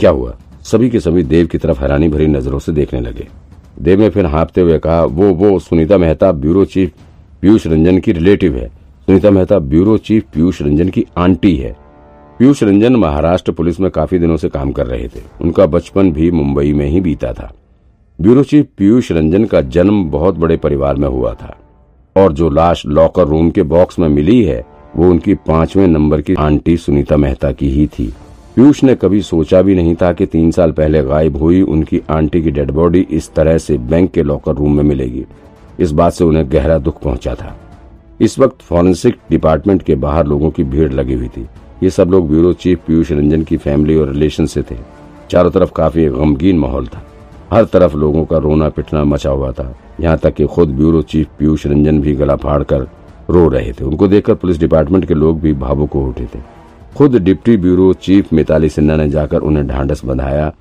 क्या हुआ? सभी के सभी देव की तरफ़ हैरानी भरी नज़रों से देखने लगे। देव ने फिर हाँपते हुए कहा, वो वो, सुनीता मेहता, ब्यूरो चीफ पीयूष रंजन की रिलेटिव है। सुनीता मेहता, ब्यूरो चीफ पीयूष रंजन की आंटी है। पीयूष रंजन महाराष्ट्र पुलिस में काफ़ी दिनों से काम कर रहे थे। उनका बचपन भी मुंबई में ही बीता था। ब्यूरो चीफ पीयूष रंजन का जन्म बहुत बड़े परिवार में हुआ था। और जो लाश लॉकर रूम के बॉक्स में मिली है, वो उनकी पाँचवें नंबर की आंटी सुनीता मेहता की ही थी। पीयूष ने कभी सोचा भी नहीं था कि तीन साल पहले गायब हुई उनकी आंटी की डेड बॉडी इस तरह से बैंक के लॉकर रूम में मिलेगी। इस बात से उन्हें गहरा दुख पहुँचा था। इस वक्त फॉरेंसिक डिपार्टमेंट के बाहर लोगों की भीड़ लगी हुई थी। ये सब लोग ब्यूरो चीफ पीयूष रंजन की फैमिली और रिलेशन से थे। चारों तरफ़ काफ़ी गमगीन माहौल था। हर तरफ़ लोगों का रोना पिटना मचा हुआ था। यहाँ तक कि खुद ब्यूरो चीफ पीयूष रंजन भी गला फाड़ कर रो रहे थे। उनको देखकर पुलिस डिपार्टमेंट के लोग भी भावुक हो उठे थे। खुद deputy bureau chief Mitali Sinha ने जाकर उन्हें ढांढस बंधाया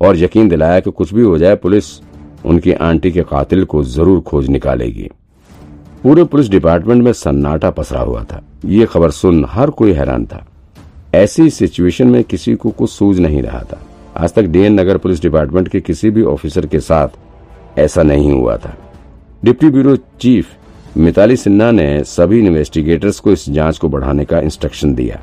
और यकीन दिलाया कि कुछ भी हो जाए, पुलिस उनकी आंटी के कातिल को ज़रूर खोज निकालेगी। पूरे पुलिस डिपार्टमेंट में सन्नाटा पसरा हुआ था। ये खबर सुन हर कोई हैरान था। ऐसी सिचुएशन में किसी को कुछ सूझ नहीं रहा था। आज तक डीएन नगर पुलिस डिपार्टमेंट के किसी भी ऑफिसर के साथ ऐसा नहीं हुआ था। Deputy bureau chief Mitali Sinha ने सभी इन्वेस्टिगेटर्स को इस जाँच को बढ़ाने का इंस्ट्रक्शन दिया।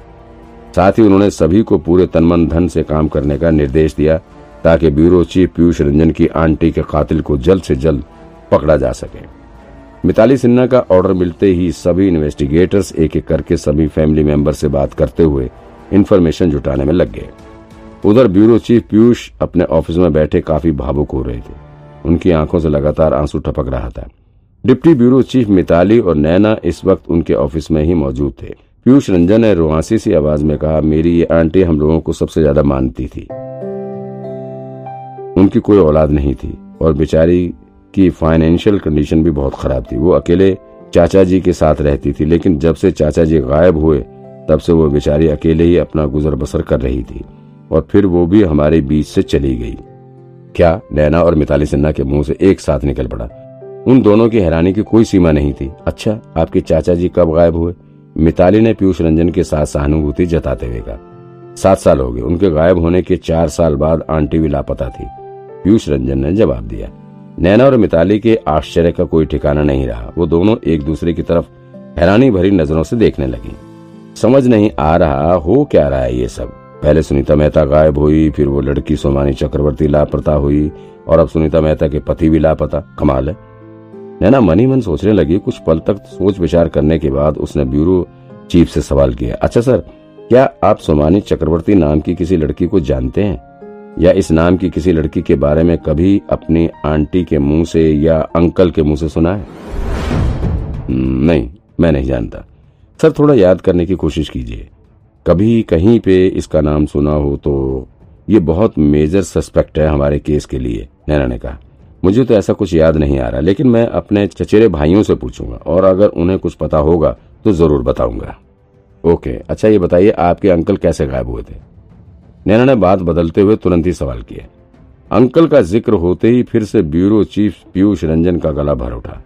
साथ ही उन्होंने सभी को पूरे तनमन धन से काम करने का निर्देश दिया, ताकि ब्यूरो चीफ पीयूष रंजन की आंटी के कातिल को जल्द से जल्द पकड़ा जा सके। मिताली सिन्हा का ऑर्डर मिलते ही सभी इन्वेस्टिगेटर्स एक एक करके सभी फैमिली मेंबर से बात करते हुए इन्फॉर्मेशन जुटाने में लग गए। उधर ब्यूरो चीफ पीयूष अपने ऑफ़िस में बैठे काफ़ी भावुक हो रहे थे। उनकी आँखों से लगातार आँसू टपक रहा था। डिप्टी ब्यूरो चीफ मिताली और नैना इस वक्त उनके ऑफ़िस में ही मौजूद थे। पीयूष रंजन ने रुआसी सी आवाज़ में कहा, मेरी ये आंटी हम लोगों को सबसे ज़्यादा मानती थी। उनकी कोई औलाद नहीं थी और बेचारी की फाइनेंशियल कंडीशन भी बहुत खराब थी। वो अकेले चाचा जी के साथ रहती थी, लेकिन जब से चाचा जी गायब हुए, तब से वो बेचारी अकेले ही अपना गुजर बसर कर रही थी और फिर वो भी हमारे बीच से चली गई। क्या नैना और मिताली सिन्हा के मुँह से एक साथ निकल पड़ा? उन दोनों की हैरानी की कोई सीमा नहीं थी। अच्छा आपके चाचा जी कब गायब हुए? मिताली ने पीयूष रंजन के साथ सहानुभूति जताते हुए कहा। सात साल हो गए। उनके गायब होने के चार साल बाद आंटी भी लापता थी। पीयूष रंजन ने जवाब दिया। नैना और मिताली के आश्चर्य का कोई ठिकाना नहीं रहा। वो दोनों एक दूसरे की तरफ़ हैरानी भरी नज़रों से देखने लगी। समझ नहीं आ रहा, हो क्या रहा है ये सब? पहले सुनीता मेहता गायब हुई, फिर वो लड़की सोमानी चक्रवर्ती लापता हुई, और अब सुनीता मेहता के पति भी लापता। कमाल है। नैना मनी मन सोचने लगी कुछ पल तक सोच विचार करने के बाद उसने ब्यूरो चीफ से सवाल किया अच्छा सर क्या आप सोमानी चक्रवर्ती नाम की किसी लड़की को जानते हैं? या इस नाम की किसी लड़की के बारे में कभी अपनी आंटी के मुँह से या अंकल के मुँह से सुना है? हम्म, नहीं मैं नहीं जानता। सर थोड़ा याद करने की कोशिश कीजिए। कभी कहीं पे इसका नाम सुना हो तो ये बहुत मेजर सस्पेक्ट है हमारे केस के लिए नैना ने कहा। मुझे तो ऐसा कुछ याद नहीं आ रहा, लेकिन मैं अपने चचेरे भाइयों से पूछूँगा, और अगर उन्हें कुछ पता होगा तो ज़रूर बताऊँगा। ओके अच्छा ये बताइए, आपके अंकल कैसे गायब हुए थे? नैना ने बात बदलते हुए तुरंत ही सवाल किया अंकल का ज़िक्र होते ही फिर से ब्यूरो चीफ पीयूष रंजन का गला भर उठा।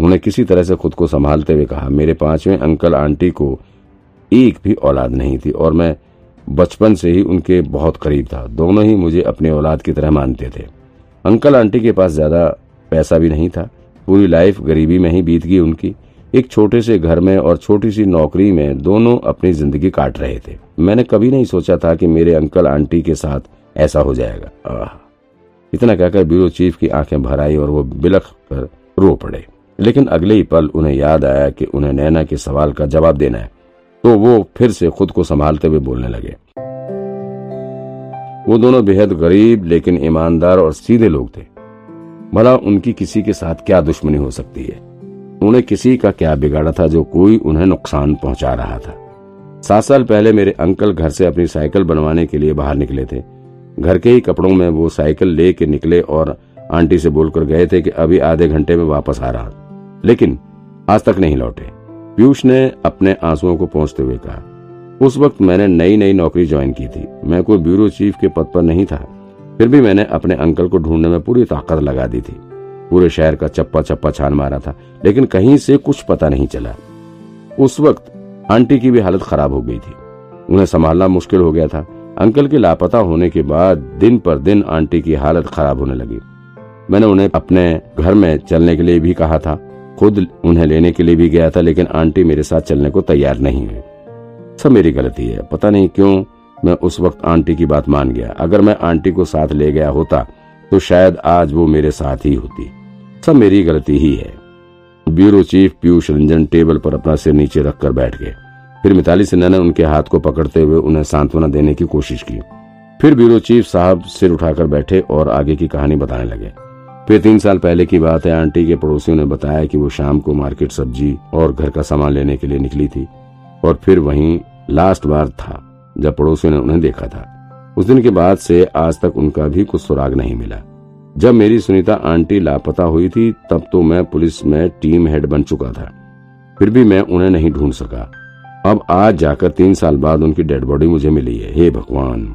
उन्होंने किसी तरह से खुद को संभालते हुए कहा, मेरे पाँचवें अंकल आंटी को एक भी औलाद नहीं थी, और मैं बचपन से ही उनके बहुत करीब था। दोनों ही मुझे अपने औलाद की तरह मानते थे। अंकल आंटी के पास ज़्यादा पैसा भी नहीं था। पूरी लाइफ गरीबी में ही बीत गई उनकी। एक छोटे से घर में और छोटी सी नौकरी में दोनों अपनी ज़िंदगी काट रहे थे। मैंने कभी नहीं सोचा था कि मेरे अंकल आंटी के साथ ऐसा हो जाएगा। इतना कहकर ब्यूरो चीफ की आँखें भर आई और वो बिलख कर रो पड़े। लेकिन अगले ही पल उन्हें याद आया कि उन्हें नैना के सवाल का जवाब देना है। तो वो फिर से खुद को संभालते हुए बोलने लगे। वो दोनों बेहद गरीब, लेकिन ईमानदार और सीधे लोग थे। भला उनकी किसी के साथ क्या दुश्मनी हो सकती है? उन्हें किसी का क्या बिगाड़ा था जो कोई उन्हें नुकसान पहुँचा रहा था? सात साल पहले मेरे अंकल घर से अपनी साइकिल बनवाने के लिए बाहर निकले थे। घर के ही कपड़ों में वो साइकिल ले के निकले और आंटी से बोलकर गए थे कि अभी आधे घंटे में वापस आ रहा। लेकिन आज तक नहीं लौटे। पीयूष ने अपने आंसुओं को पहुँचते हुए कहा उस वक्त मैंने नई नई नौकरी ज्वाइन की थी। मैं कोई ब्यूरो चीफ के पद पर नहीं था। फिर भी मैंने अपने अंकल को ढूँढने में पूरी ताकत लगा दी थी। पूरे शहर का चप्पा चप्पा छान मारा था, लेकिन कहीं से कुछ पता नहीं चला। उस वक्त आंटी की भी हालत खराब हो गई थी। उन्हें संभालना मुश्किल हो गया था। अंकल के लापता होने के बाद दिन पर दिन आंटी की हालत खराब होने लगी। मैंने उन्हें अपने घर में चलने के लिए भी कहा था। खुद उन्हें लेने के लिए भी गया था, लेकिन आंटी मेरे साथ चलने को तैयार नहीं हुई सब मेरी गलती है। पता नहीं क्यों मैं उस वक्त आंटी की बात मान गया। अगर मैं आंटी को साथ ले गया होता तो शायद आज वो मेरे साथ ही होती। सब मेरी गलती ही है। Bureau chief Piyush Ranjan table पर अपना सिर नीचे रखकर बैठ गए। फिर मिताली सिन्हा ने उनके हाथ को पकड़ते हुए उन्हें सांत्वना देने की कोशिश की। फिर ब्यूरो चीफ साहब सिर उठाकर बैठे और आगे की कहानी बताने लगे। फिर तीन साल पहले की बात है, आंटी के पड़ोसियों ने बताया कि वो शाम को मार्केट सब्ज़ी और घर का सामान लेने के लिए निकली थी। और फिर वहीं लास्ट बार था, जब पड़ोसियों ने उन्हें देखा था। उस दिन के बाद से आज तक उनका भी कुछ सुराग नहीं मिला। जब मेरी सुनीता आंटी लापता हुई थी, तब तो मैं पुलिस में टीम हेड बन चुका था। फिर भी मैं उन्हें नहीं ढूंढ सका। अब आज जाकर तीन साल बाद उनकी डेड बॉडी मुझे मिली है। हे भगवान!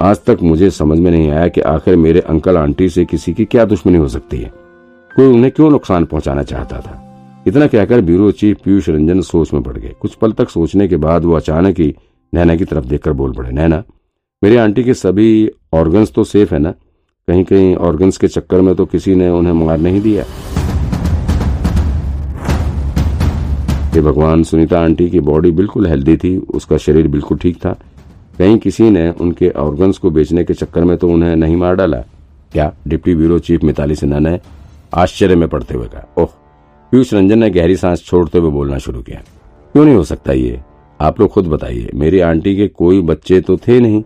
आज तक मुझे समझ में नहीं आया कि आखिर मेरे अंकल आंटी से किसी की क्या दुश्मनी हो सकती है। कोई उन्हें क्यों नुकसान पहुंचाना चाहता था? इतना कहकर ब्यूरो चीफ पीयूष रंजन सोच में पड़ गए। कुछ पल तक सोचने के बाद वो अचानक ही नैना की तरफ़ देखकर बोल पड़े, नैना, मेरी आंटी के सभी ऑर्गन्स तो सेफ़ है ना? कहीं कहीं ऑर्गन्स के चक्कर में तो किसी ने उन्हें मार नहीं दिया? ये भगवान, सुनीता आंटी की बॉडी बिल्कुल हेल्दी थी, उसका शरीर बिल्कुल ठीक था। कहीं किसी ने उनके ऑर्गन्स को बेचने के चक्कर में तो उन्हें नहीं मार डाला? क्या? Deputy bureau chief Mitali Sinha ने आश्चर्य में पड़ते हुए कहा, ओह पीयूष रंजन ने गहरी सांस छोड़ते हुए बोलना शुरू किया। क्यों नहीं हो सकता ये? आप लोग खुद बताइए। मेरी आंटी के कोई बच्चे तो थे नहीं,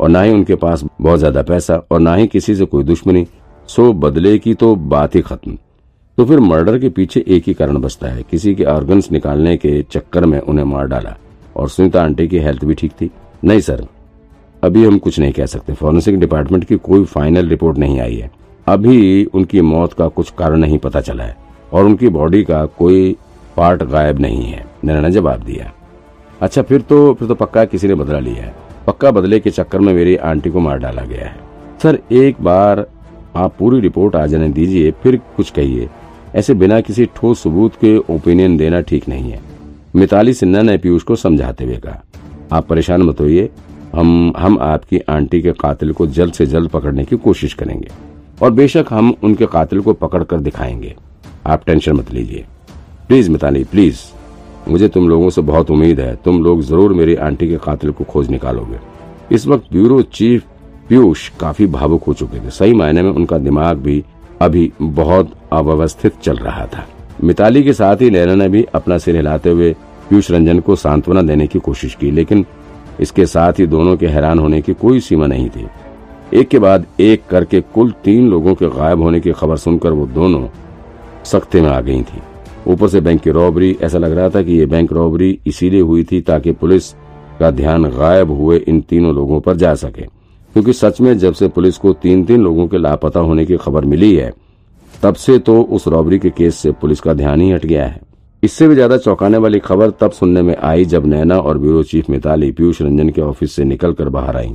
और ना ही उनके पास बहुत ज़्यादा पैसा, और ना ही किसी से कोई दुश्मनी। सो बदले की तो बात ही खत्म। तो फिर मर्डर के पीछे एक ही कारण बचता है। किसी के ऑर्गन्स निकालने के चक्कर में उन्हें मार डाला, और सुनीता आंटी की हेल्थ भी ठीक थी। नहीं सर, अभी हम कुछ नहीं कह सकते। फॉरेंसिक डिपार्टमेंट की कोई फाइनल रिपोर्ट नहीं आई है। अभी उनकी मौत का कुछ कारण नहीं पता चला है। और उनकी बॉडी का कोई पार्ट गायब नहीं है। नैना ने जवाब दिया। अच्छा फिर तो फिर तो पक्का किसी ने बदला लिया है। पक्का बदले के चक्कर में मेरी आंटी को मार डाला गया है। सर, एक बार आप पूरी रिपोर्ट आ जाने दीजिए, फिर कुछ कहिए। ऐसे बिना किसी ठोस सबूत के ओपिनियन देना ठीक नहीं है। मिताली सिन्हा ने पीयूष को समझाते हुए कहा, आप परेशान मत होइए। हम हम आपकी आंटी के कातिल को जल्द से जल्द पकड़ने की कोशिश करेंगे। और बेशक हम उनके कातिल को पकड़ कर दिखाएँगे। आप टेंशन मत लीजिए। Please Mitali, please. मुझे तुम लोगों से बहुत उम्मीद है। तुम लोग ज़रूर मेरी आंटी के कातिल को खोज निकालोगे। इस वक्त ब्यूरो चीफ पीयूष काफ़ी भावुक हो चुके थे। सही मायने में उनका दिमाग भी अभी बहुत अव्यवस्थित चल रहा था। मिताली के साथ ही नैना ने भी अपना सिर हिलाते हुए पीयूष रंजन को सांत्वना देने की कोशिश की, लेकिन इसके साथ ही दोनों के हैरान होने की कोई सीमा नहीं थी। एक के बाद एक करके कुल तीन लोगों के गायब होने की खबर सुनकर वो दोनों सख्ते में आ गई थी। ऊपर से बैंक की रॉबरी ऐसा लग रहा था कि ये बैंक रॉबरी इसीलिए हुई थी ताकि पुलिस का ध्यान गायब हुए इन तीनों लोगों पर जा सके। क्योंकि सच में जब से पुलिस को तीन तीन लोगों के लापता होने की खबर मिली है, तब से तो उस रॉबरी के केस से पुलिस का ध्यान ही हट गया है। इससे भी ज़्यादा चौंकाने वाली खबर तब सुनने में आई जब नैना और ब्यूरो चीफ मिताली पीयूष रंजन के ऑफ़िस से निकलकर बाहर आई।